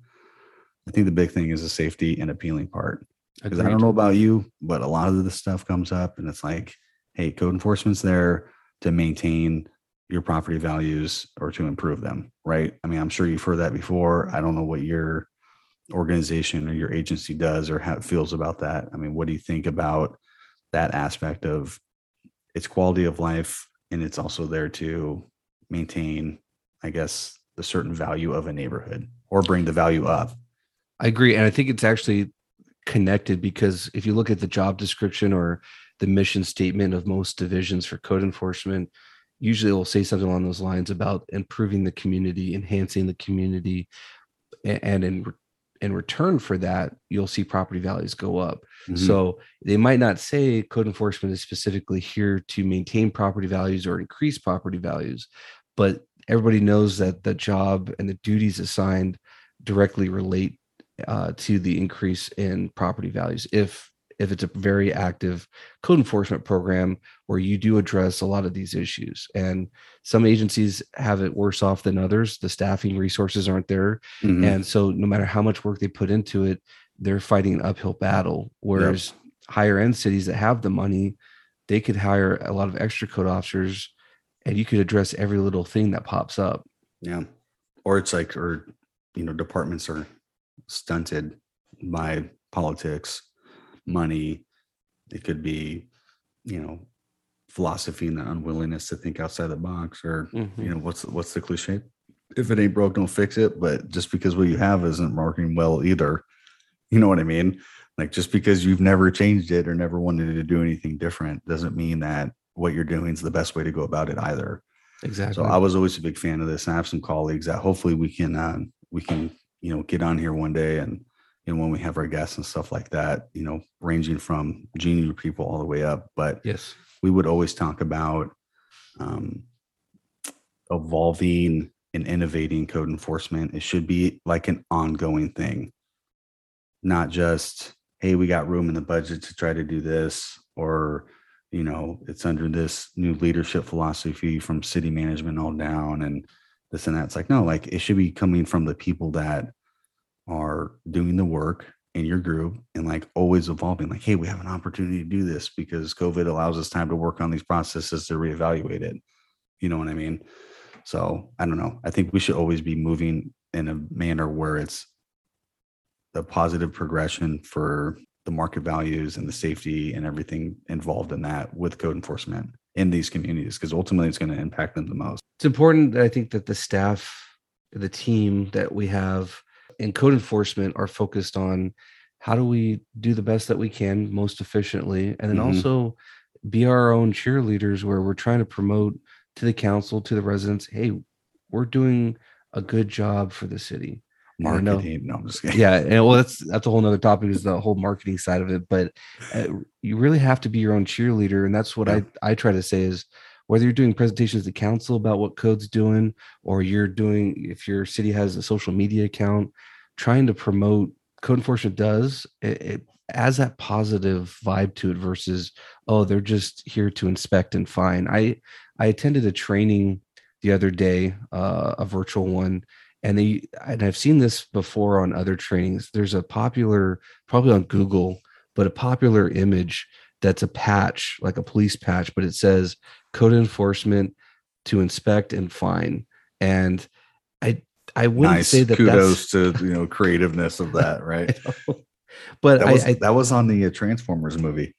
I think the big thing is the safety and appealing part. Because I don't know about you, but a lot of this stuff comes up and it's like, hey, code enforcement's there to maintain your property values or to improve them, right? I mean, I'm sure you've heard that before. I don't know what your organization or your agency does or how it feels about that. I mean, what do you think about that aspect of its quality of life and it's also there to maintain, I guess, the certain value of a neighborhood or bring the value up? I agree. And I think it's actually connected because if you look at the job description or the mission statement of most divisions for code enforcement, usually will say something along those lines about improving the community, enhancing the community. And in, in return for that, you'll see property values go up. Mhm. So they might not say code enforcement is specifically here to maintain property values or increase property values, but everybody knows that the job and the duties assigned directly relate uh, to the increase in property values. If if it's a very active code enforcement program where you do address a lot of these issues, and some agencies have it worse off than others. The staffing resources aren't there, Mhm. and so no matter how much work they put into it they're fighting an uphill battle whereas higher end cities that have the money they could hire a lot of extra code officers and you could address every little thing that pops up Yeah. Or it's like, or, you know, departments are stunted by politics, money. It could be, you know, philosophy and the unwillingness to think outside the box or, you know, what's, what's the cliche? If it ain't broke, don't fix it. But just because what you have isn't working well either, you know what I mean? Like just because you've never changed it or never wanted to do anything different doesn't mean that what you're doing is the best way to go about it either. exactly So I was always a big fan of this. and I have some colleagues that hopefully we can uh, we can you know get on here one day and you know when we have our guests and stuff like that, you know, ranging from junior people all the way up. But yes we would always talk about um, evolving and innovating code enforcement. It should be like an ongoing thing, not just hey, we got room in the budget to try to do this, or you know, it's under this new leadership philosophy from city management all down and this and that. It's like, no, like it should be coming from the people that are doing the work in your group and like always evolving. Like, hey, we have an opportunity to do this because COVID allows us time to work on these processes to reevaluate it. You know what I mean? So I don't know. I think we should always be moving in a manner where it's the positive progression for the market values and the safety and everything involved in that with code enforcement in these communities because ultimately it's going to impact them the most. It's important I think that the staff, the team that we have in code enforcement are focused on how do we do the best that we can most efficiently and then Mhm. also be our own cheerleaders where we're trying to promote to the council to the residents hey we're doing a good job for the city. Marketing. No, I'm just kidding. yeah and well that's that's a whole nother topic is the whole marketing side of it but uh, you really have to be your own cheerleader and that's what Yeah. i i try to say is whether you're doing presentations to council about what code's doing or you're doing if your city has a social media account trying to promote code enforcement does it, it that positive vibe to it versus oh they're just here to inspect and fine i i attended a training the other day uh, a virtual one and they and I've seen this before on other trainings. There's a popular, probably on Google, but a popular image that's a patch, like a police patch, but it says code enforcement to inspect and fine. And I I wouldn't nice. say that Kudos to you know creativeness of that, [LAUGHS] right? but That I, was I, that was on the uh, Transformers movie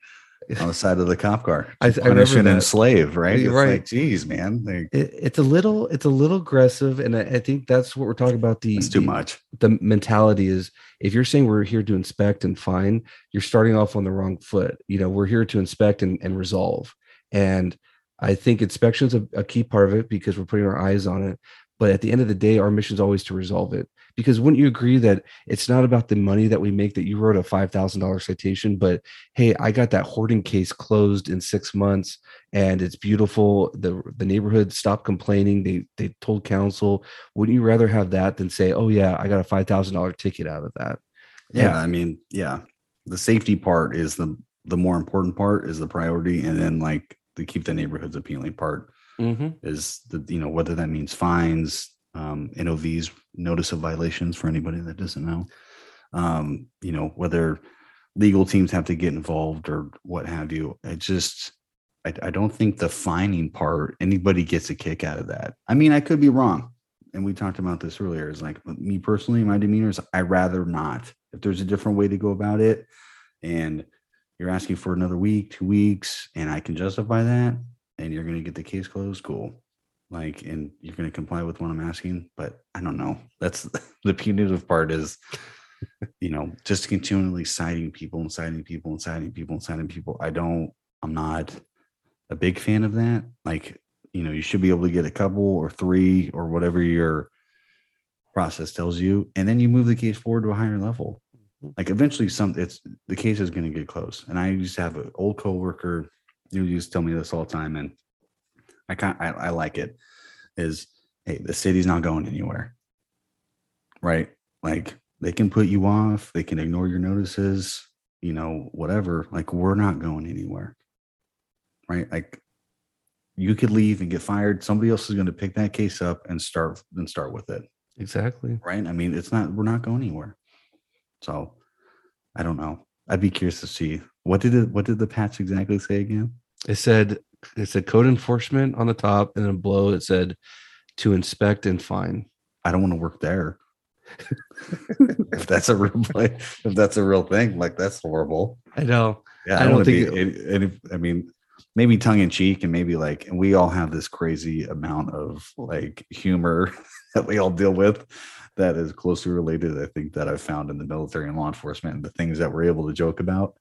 on the side of the cop car. I- I punish and enslave, right? You're It's right. like, geez, man, they, it, it's a little it's a little aggressive and I, I think that's what we're talking about the it's too the- much. the mentality is if you're saying we're here to inspect and fine, you're starting off on the wrong foot. You know, we're here to inspect and, and resolve. And I think inspection is a, a key part of it because we're putting our eyes on it. But at the end of the day, our mission is always to resolve it. Because wouldn't you agree that it's not about the money that we make that you wrote a $5,000 citation, but hey, I got that hoarding case closed in six months and it's beautiful. The, the neighborhood stopped complaining. They, they told council, wouldn't you rather have that than say, oh, yeah, I got a $5,000 ticket out of that? Yeah, I mean, yeah, the safety part is the the more important part is the priority, and then like the keep the neighborhoods appealing part Mm-hmm. is the you know whether that means fines, um, NOVs, notice of violations for anybody that doesn't know, um, you know whether legal teams have to get involved or what have you. It just I, I don't think the fining part anybody gets a kick out of that. I mean, I could be wrong, and we talked about this earlier. Is like me personally, my demeanor is I rather not. If there's a different way to go about it, and you're asking for another week, two weeks, and I can justify that, and you're going to get the case closed, cool. Like, and you're going to comply with what I'm asking, but I don't know. That's [LAUGHS] the punitive part is, you know, just continually citing people and citing people and citing people and citing people. I don't, I'm not a big fan of that. Like, you know, you should be able to get a couple or three or whatever your process tells you, and then you move the case forward to a higher level. Mm-hmm. Like eventually, some it's the case is going to get close. And I used to have an old coworker who used to tell me this all the time, and I kind I, I like it. Is hey, the city's not going anywhere, right? Like they can put you off, they can ignore your notices, you know, whatever. Like we're not going anywhere, right? Like you could leave and get fired. Somebody else is going to pick that case up and start and start with it Exactly. right? I mean, it's not we're not going anywhere. So I don't know. I'd be curious to see what did it what did the patch exactly say again? It said it said code enforcement on the top, and then below it said to inspect and fine. I don't want to work there. [LAUGHS] if that's a real play, if that's a real thing, like that's horrible. I know. Yeah, I I, don't don't, want to think be. If, I mean, maybe tongue in cheek, and maybe like, and we all have this crazy amount of like humor [LAUGHS] that we all deal with that is closely related. I think that I've found in the military and law enforcement, and the things that we're able to joke about.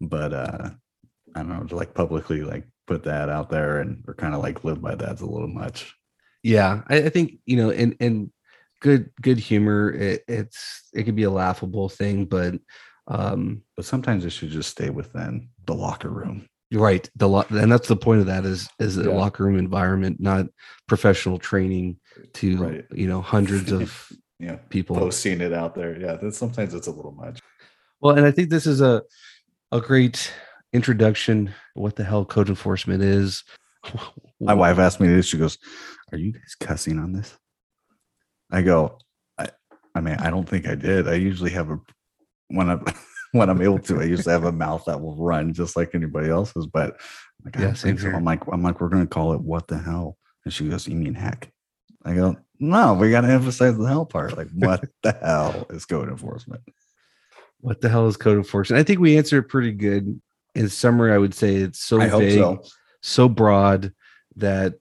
But uh I don't know, like publicly like put that out there and or kind of like live by that's a little much. Yeah, I, I think you know, and and good good humor. It, it's it could be a laughable thing, but um But sometimes it should just stay within the locker room. right. The lo- and that's the point of that is is a Yeah. locker room environment, not professional training to Right. you know hundreds of [LAUGHS] Yeah. people. Posting it out there. Yeah. Then sometimes it's a little much. Well, and I think this is a a great introduction, what the hell code enforcement is. My wife asked me this. She goes, "Are you guys cussing on this?" I go, "I, I mean, I don't think I did. I usually have a when I [LAUGHS] when I'm able to. I usually have a mouth that will run just like anybody else's. But like, I Yeah, same think so. here. I'm like, I'm like, we're gonna call it what the hell? And she goes, "You mean heck?" I go, "No, we got to emphasize the hell part. Like, what [LAUGHS] the hell is code enforcement?" What the hell is code enforcement? I think we answered it pretty good. In summary, I would say it's so I vague, so. so broad that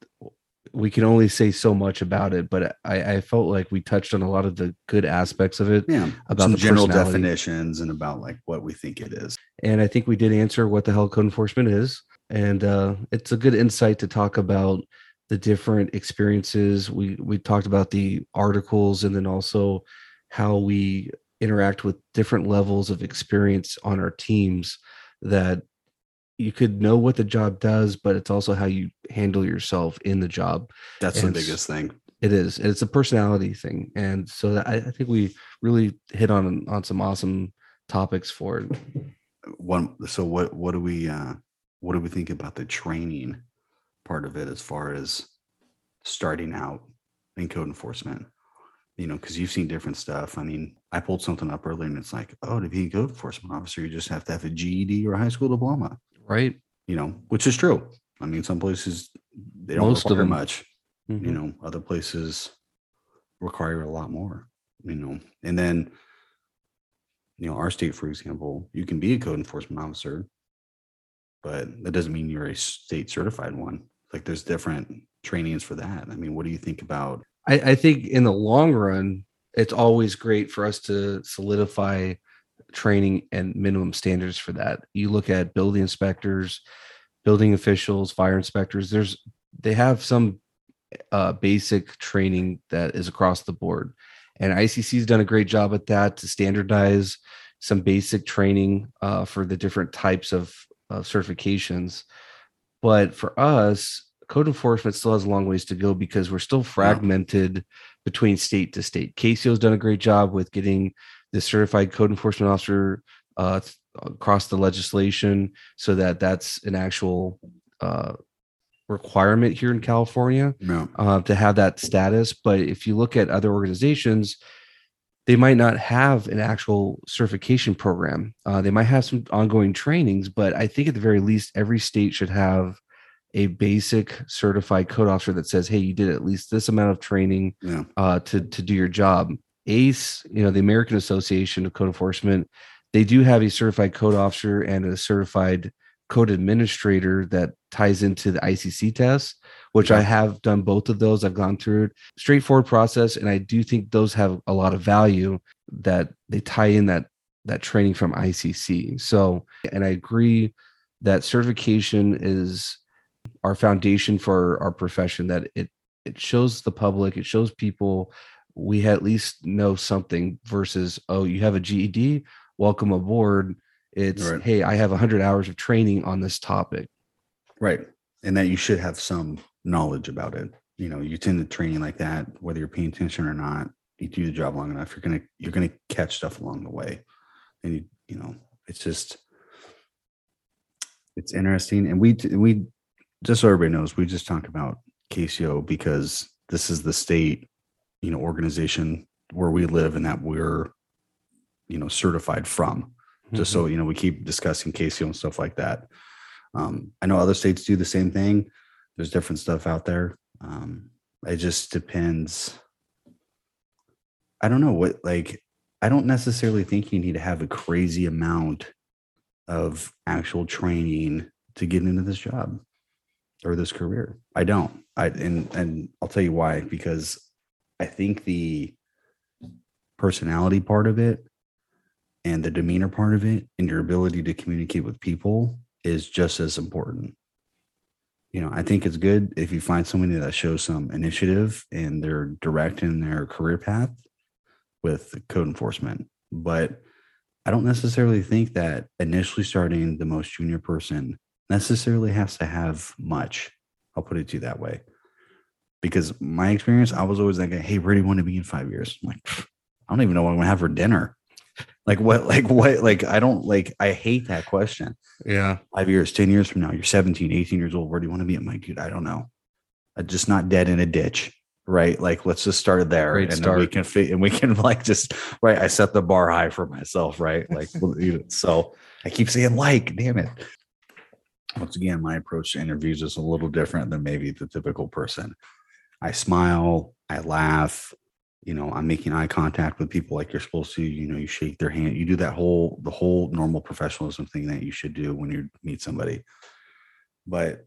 we can only say so much about it. But I, I felt like we touched on a lot of the good aspects of it. Yeah, About some the general definitions and about like what we think it is. and I think we did answer what the hell code enforcement is, and uh, it's a good insight to talk about the different experiences. We we talked about the articles, and then also how we interact with different levels of experience on our teams. That you could know what the job does, but it's also how you handle yourself in the job. That's And the biggest thing. It is. and It's a personality thing, and so that, I, I think we really hit on on some awesome topics for it. one so what what do we uh what do we think about the training part of it as far as starting out in code enforcement you know because you've seen different stuff. I mean i pulled something up earlier and it's like oh to be a code enforcement officer? You just have to have a ged or a high school diploma. Right. you know which is true. I mean some places they don't Most require much you Mhm. know other places require a lot more you know. And then you know our state for example you can be a code enforcement officer but that doesn't mean you're a state certified one. Like there's different trainings for that. I mean what do you think about I, I think in the long run, it's always great for us to solidify training and minimum standards for that. You look at building inspectors, building officials, fire inspectors, there's they have some uh, basic training that is across the board. And ICC's done a great job at that to standardize some basic training uh, for the different types of, of certifications. But for us, code enforcement still has a long ways to go because we're still fragmented between state to state. CACEO's done a great job with getting the certified code enforcement officer uh, across the legislation so that that's an actual uh, requirement here in California no uh, to have that status. But if you look at other organizations, they might not have an actual certification program. Uh, they might have some ongoing trainings, but I think at the very least, every state should have a basic certified code officer that says, "Hey, you did at least this amount of training yeah uh, to to do your job." ACE, you know, the American Association of Code Enforcement, they do have a certified code officer and a certified code administrator that ties into the ICC test, which I have done both of those. I've gone through it. straightforward process, and I do think those have a lot of value that they tie in that that training from ICC. So, and I agree that certification is our foundation for our profession. That it it shows the public, it shows people we at least know something versus oh you have a GED, welcome aboard. It's Right. hey I have 100 hours of training on this topic. right and that you should have some knowledge about it you know you tend to training like that whether you're paying attention or not you do the job long enough you're gonna you're gonna catch stuff along the way and you you know it's just it's interesting and we we just so everybody knows we just talk about CACEO because this is the state you know organization where we live and that we're you know certified from just so you know we keep discussing CACEO and stuff like that. Um, I know other states do the same thing. There's different stuff out there. Um, it just depends. I don't know what like. I don't necessarily think you need to have a crazy amount of actual training to get into this job or this career. I don't. I and and I'll tell you why because I think the personality part of it and the demeanor part of it and your ability to communicate with people is just as important. You know, I think it's good if you find somebody that shows some initiative and they're direct in their career path with code enforcement. But I don't necessarily think that initially starting the most junior person necessarily has to have much. I'll put it to you that way. Because my experience, I was always like, hey, where do you want to be in five years? I'm like, I don't even know what I'm gonna have for dinner. like what? Like what? Like I don't like. I hate that question. Yeah. Five years, ten years from now, you're 17, 18 years old. Where do you want to be? I'm like, dude, I don't know. I'm just not dead in a ditch, right? Like let's just start there, Great and then we can fit, and we can [LAUGHS] like just right. I set the bar high for myself, right? Like well, you know, so. I keep saying like, damn it. Once again, my approach to interviews is a little different than maybe the typical person. I smile, I laugh, you know, I'm making eye contact with people like you're supposed to, you know, you shake their hand, you do that whole the whole normal professionalism thing that you should do when you meet somebody. But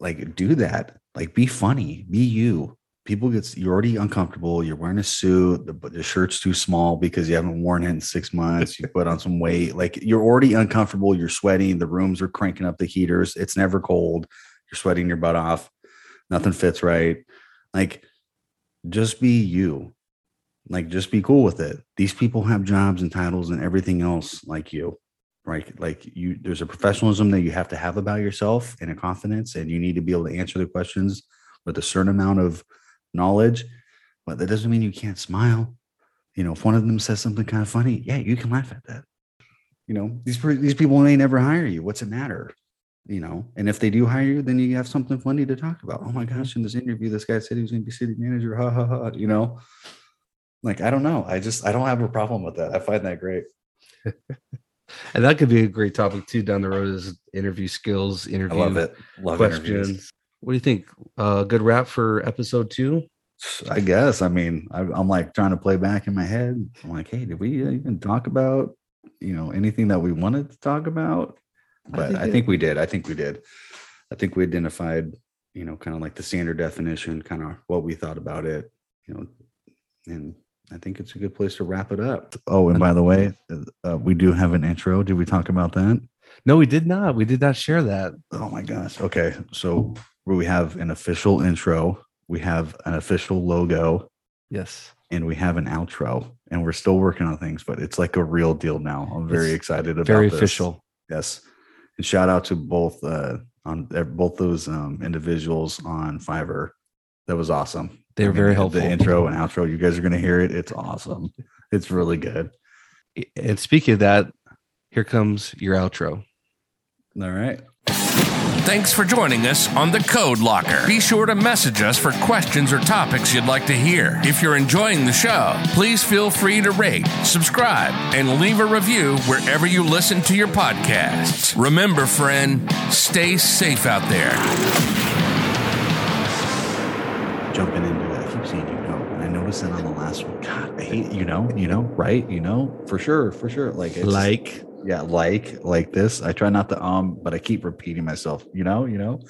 like do that, like be funny, be you. People get you're already uncomfortable. You're wearing a suit, the, the shirt's too small because you haven't worn it in six months. You put on some weight, like you're already uncomfortable. You're sweating. The rooms are cranking up the heaters. It's never cold. You're sweating your butt off. Nothing fits right. Like, just be you. Like, just be cool with it. These people have jobs and titles and everything else like you, right? Like, you, there's a professionalism that you have to have about yourself and a confidence, and you need to be able to answer the questions with a certain amount of knowledge. But that doesn't mean you can't smile. You know, if one of them says something kind of funny, yeah, you can laugh at that. You know, these these people may never hire you. What's it matter? You know, and if they do hire you, then you have something funny to talk about. Oh my mm-hmm. gosh, in this interview, this guy said he was going to be city manager. Ha ha ha. You know, like I don't know. I just I don't have a problem with that. I find that great. [LAUGHS] And that could be a great topic too down the road is interview skills, I interview love it. Love interviews. Questions. What do you think? Uh, good wrap for episode two? I guess. I mean, I, I'm like trying to play back in my head. I'm like, hey, did we even talk about you know anything that we wanted to talk about? I But think I it- think we did. I think we did. I think we identified, you know, kind of like the standard definition, kind of what we thought about it, you know, and I think it's a good place to wrap it up. Oh, and by the way, uh, we do have an intro. Did we talk about that? No, we did not. We did not share that. Oh my gosh. Okay. So we have an official intro, we have an official logo, Yes. and we have an outro. And we're still working on things, but it's like a real deal now. I'm very It's excited about Very this. official. Yes. And shout out to both uh on uh, both those um individuals on Fiverr. That was awesome. They were very helpful. The intro and outro, you guys are gonna hear it. It's awesome. It's really good. And speaking of that, here comes your outro. All right. Thanks for joining us on the Code Locker. Be sure to message us for questions or topics you'd like to hear. If you're enjoying the show, please feel free to rate, subscribe, and leave a review wherever you listen to your podcasts. Remember, friend, stay safe out there. Jumping into it. I keep saying you know. And I noticed that on the last one. God, I hate you know, you know, right? You know, for sure, for sure. Like it's Like, yeah, like like this. I try not to um, but I keep repeating myself, you know, you know.